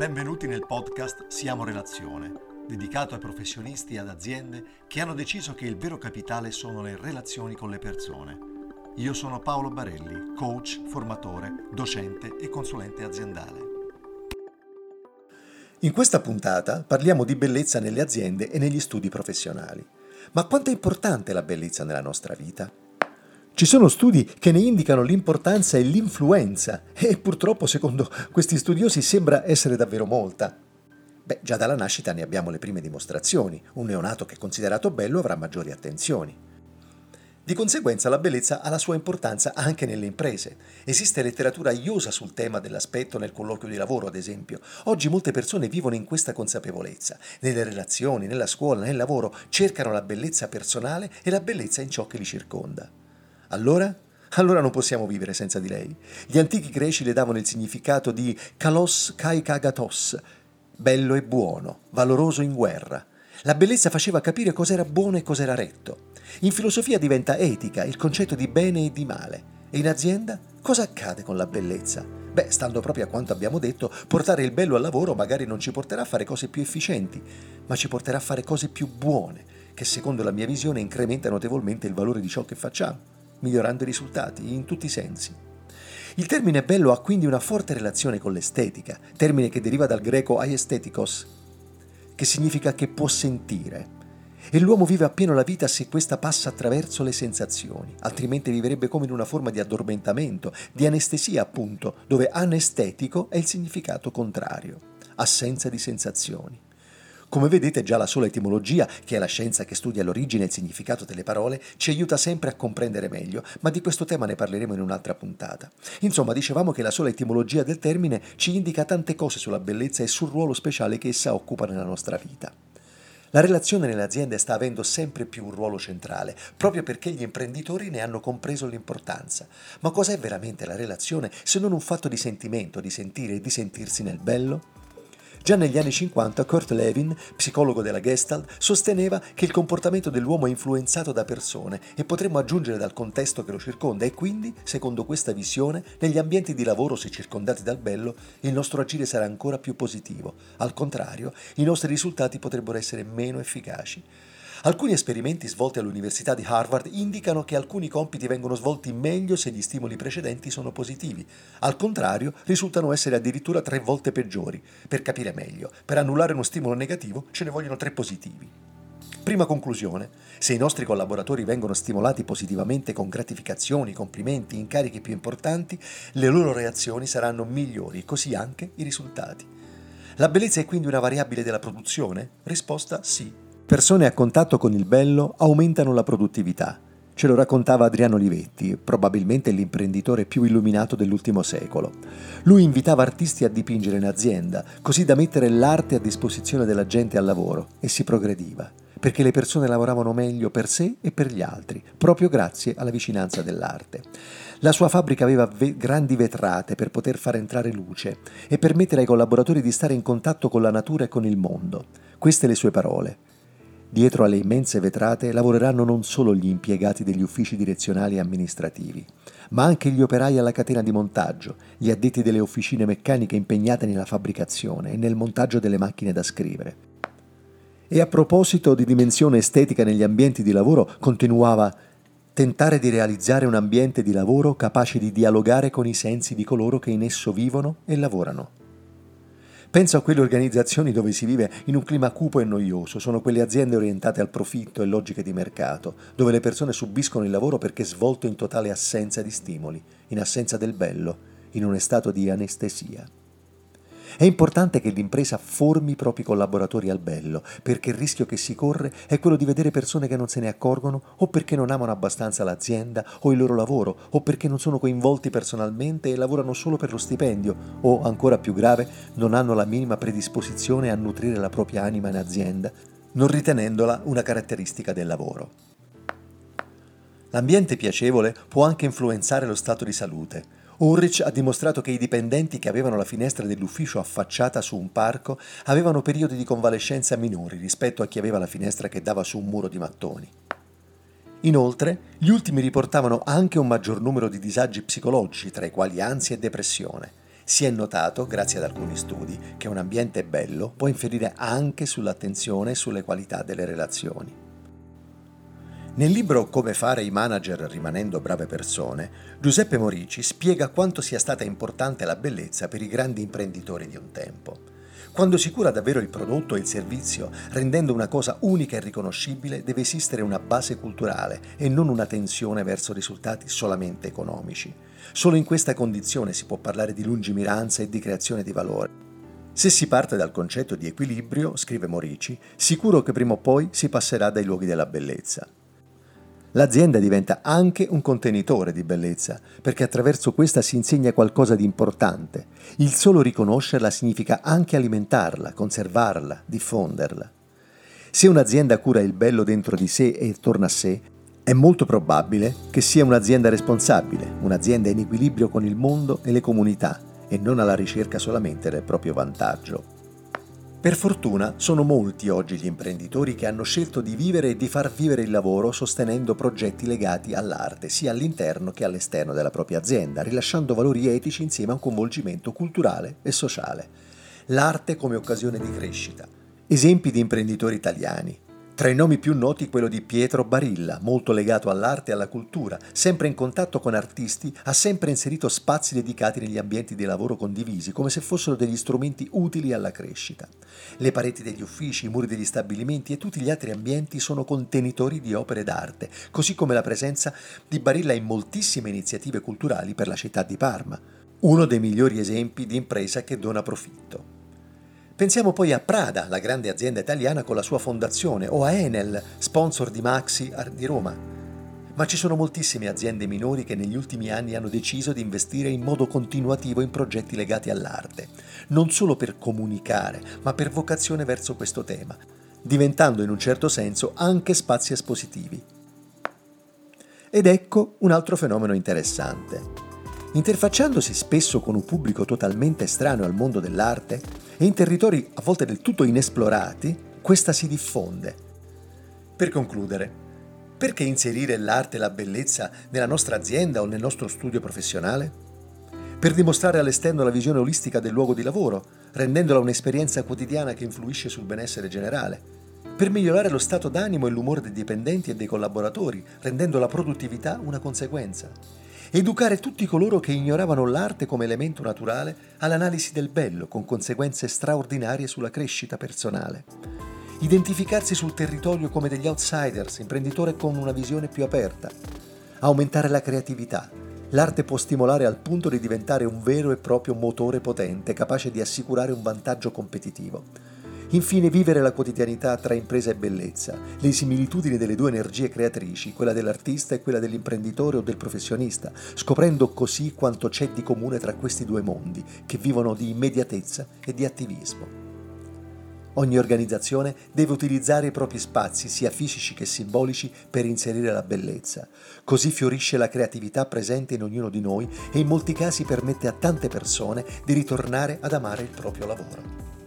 Benvenuti nel podcast Siamo Relazione, dedicato ai professionisti e ad aziende che hanno deciso che il vero capitale sono le relazioni con le persone. Io sono Paolo Barelli, coach, formatore, docente e consulente aziendale. In questa puntata parliamo di bellezza nelle aziende e negli studi professionali. Ma quanto è importante la bellezza nella nostra vita? Ci sono studi che ne indicano l'importanza e l'influenza e purtroppo secondo questi studiosi sembra essere davvero molta. Beh, già dalla nascita ne abbiamo le prime dimostrazioni. Un neonato che è considerato bello avrà maggiori attenzioni. Di conseguenza la bellezza ha la sua importanza anche nelle imprese. Esiste letteratura iosa sul tema dell'aspetto nel colloquio di lavoro, ad esempio. Oggi molte persone vivono in questa consapevolezza. Nelle relazioni, nella scuola, nel lavoro cercano la bellezza personale e la bellezza in ciò che li circonda. Allora? Allora non possiamo vivere senza di lei. Gli antichi greci le davano il significato di kalos kai kagatos, bello e buono, valoroso in guerra. La bellezza faceva capire cos'era buono e cos'era retto. In filosofia diventa etica il concetto di bene e di male. E in azienda cosa accade con la bellezza? Beh, stando proprio a quanto abbiamo detto, portare il bello al lavoro magari non ci porterà a fare cose più efficienti, ma ci porterà a fare cose più buone, che secondo la mia visione incrementa notevolmente il valore di ciò che facciamo migliorando i risultati in tutti i sensi. Il termine bello ha quindi una forte relazione con l'estetica, termine che deriva dal greco aiestetikos, che significa che può sentire. E l'uomo vive appieno la vita se questa passa attraverso le sensazioni, altrimenti vivrebbe come in una forma di addormentamento, di anestesia appunto, dove anestetico è il significato contrario, assenza di sensazioni. Come vedete già la sola etimologia, che è la scienza che studia l'origine e il significato delle parole, ci aiuta sempre a comprendere meglio, ma di questo tema ne parleremo in un'altra puntata. Insomma, dicevamo che la sola etimologia del termine ci indica tante cose sulla bellezza e sul ruolo speciale che essa occupa nella nostra vita. La relazione nelle aziende sta avendo sempre più un ruolo centrale, proprio perché gli imprenditori ne hanno compreso l'importanza. Ma cos'è veramente la relazione se non un fatto di sentimento, di sentire e di sentirsi nel bello? Già negli anni 50 Kurt Levin, psicologo della Gestalt, sosteneva che il comportamento dell'uomo è influenzato da persone e potremmo aggiungere dal contesto che lo circonda e quindi, secondo questa visione, negli ambienti di lavoro, se circondati dal bello, il nostro agire sarà ancora più positivo. Al contrario, i nostri risultati potrebbero essere meno efficaci. Alcuni esperimenti svolti all'Università di Harvard indicano che alcuni compiti vengono svolti meglio se gli stimoli precedenti sono positivi. Al contrario, risultano essere addirittura tre volte peggiori. Per capire meglio, per annullare uno stimolo negativo ce ne vogliono tre positivi. Prima conclusione, se i nostri collaboratori vengono stimolati positivamente con gratificazioni, complimenti, incarichi più importanti, le loro reazioni saranno migliori, così anche i risultati. La bellezza è quindi una variabile della produzione? Risposta sì. Persone a contatto con il bello aumentano la produttività. Ce lo raccontava Adriano Livetti, probabilmente l'imprenditore più illuminato dell'ultimo secolo. Lui invitava artisti a dipingere in azienda, così da mettere l'arte a disposizione della gente al lavoro, e si progrediva, perché le persone lavoravano meglio per sé e per gli altri, proprio grazie alla vicinanza dell'arte. La sua fabbrica aveva ve- grandi vetrate per poter far entrare luce e permettere ai collaboratori di stare in contatto con la natura e con il mondo. Queste le sue parole. Dietro alle immense vetrate lavoreranno non solo gli impiegati degli uffici direzionali e amministrativi, ma anche gli operai alla catena di montaggio, gli addetti delle officine meccaniche impegnate nella fabbricazione e nel montaggio delle macchine da scrivere. E a proposito di dimensione estetica negli ambienti di lavoro, continuava tentare di realizzare un ambiente di lavoro capace di dialogare con i sensi di coloro che in esso vivono e lavorano. Penso a quelle organizzazioni dove si vive in un clima cupo e noioso, sono quelle aziende orientate al profitto e logiche di mercato, dove le persone subiscono il lavoro perché svolto in totale assenza di stimoli, in assenza del bello, in un stato di anestesia. È importante che l'impresa formi i propri collaboratori al bello, perché il rischio che si corre è quello di vedere persone che non se ne accorgono o perché non amano abbastanza l'azienda o il loro lavoro o perché non sono coinvolti personalmente e lavorano solo per lo stipendio o, ancora più grave, non hanno la minima predisposizione a nutrire la propria anima in azienda, non ritenendola una caratteristica del lavoro. L'ambiente piacevole può anche influenzare lo stato di salute. Ulrich ha dimostrato che i dipendenti che avevano la finestra dell'ufficio affacciata su un parco avevano periodi di convalescenza minori rispetto a chi aveva la finestra che dava su un muro di mattoni. Inoltre, gli ultimi riportavano anche un maggior numero di disagi psicologici, tra i quali ansia e depressione. Si è notato, grazie ad alcuni studi, che un ambiente bello può inferire anche sull'attenzione e sulle qualità delle relazioni. Nel libro Come fare i manager rimanendo brave persone, Giuseppe Morici spiega quanto sia stata importante la bellezza per i grandi imprenditori di un tempo. Quando si cura davvero il prodotto e il servizio, rendendo una cosa unica e riconoscibile, deve esistere una base culturale e non una tensione verso risultati solamente economici. Solo in questa condizione si può parlare di lungimiranza e di creazione di valore. Se si parte dal concetto di equilibrio, scrive Morici, sicuro che prima o poi si passerà dai luoghi della bellezza. L'azienda diventa anche un contenitore di bellezza, perché attraverso questa si insegna qualcosa di importante. Il solo riconoscerla significa anche alimentarla, conservarla, diffonderla. Se un'azienda cura il bello dentro di sé e torna a sé, è molto probabile che sia un'azienda responsabile, un'azienda in equilibrio con il mondo e le comunità e non alla ricerca solamente del proprio vantaggio. Per fortuna sono molti oggi gli imprenditori che hanno scelto di vivere e di far vivere il lavoro sostenendo progetti legati all'arte, sia all'interno che all'esterno della propria azienda, rilasciando valori etici insieme a un coinvolgimento culturale e sociale. L'arte come occasione di crescita. Esempi di imprenditori italiani. Tra i nomi più noti quello di Pietro Barilla, molto legato all'arte e alla cultura, sempre in contatto con artisti, ha sempre inserito spazi dedicati negli ambienti di lavoro condivisi, come se fossero degli strumenti utili alla crescita. Le pareti degli uffici, i muri degli stabilimenti e tutti gli altri ambienti sono contenitori di opere d'arte, così come la presenza di Barilla in moltissime iniziative culturali per la città di Parma, uno dei migliori esempi di impresa che dona profitto. Pensiamo poi a Prada, la grande azienda italiana con la sua fondazione, o a Enel, sponsor di Maxi di Roma. Ma ci sono moltissime aziende minori che negli ultimi anni hanno deciso di investire in modo continuativo in progetti legati all'arte, non solo per comunicare, ma per vocazione verso questo tema, diventando in un certo senso anche spazi espositivi. Ed ecco un altro fenomeno interessante. Interfacciandosi spesso con un pubblico totalmente estraneo al mondo dell'arte e in territori a volte del tutto inesplorati, questa si diffonde. Per concludere, perché inserire l'arte e la bellezza nella nostra azienda o nel nostro studio professionale? Per dimostrare all'esterno la visione olistica del luogo di lavoro, rendendola un'esperienza quotidiana che influisce sul benessere generale. Per migliorare lo stato d'animo e l'umore dei dipendenti e dei collaboratori, rendendo la produttività una conseguenza educare tutti coloro che ignoravano l'arte come elemento naturale all'analisi del bello con conseguenze straordinarie sulla crescita personale. Identificarsi sul territorio come degli outsiders, imprenditori con una visione più aperta. Aumentare la creatività. L'arte può stimolare al punto di diventare un vero e proprio motore potente, capace di assicurare un vantaggio competitivo. Infine vivere la quotidianità tra impresa e bellezza, le similitudini delle due energie creatrici, quella dell'artista e quella dell'imprenditore o del professionista, scoprendo così quanto c'è di comune tra questi due mondi, che vivono di immediatezza e di attivismo. Ogni organizzazione deve utilizzare i propri spazi, sia fisici che simbolici, per inserire la bellezza. Così fiorisce la creatività presente in ognuno di noi e in molti casi permette a tante persone di ritornare ad amare il proprio lavoro.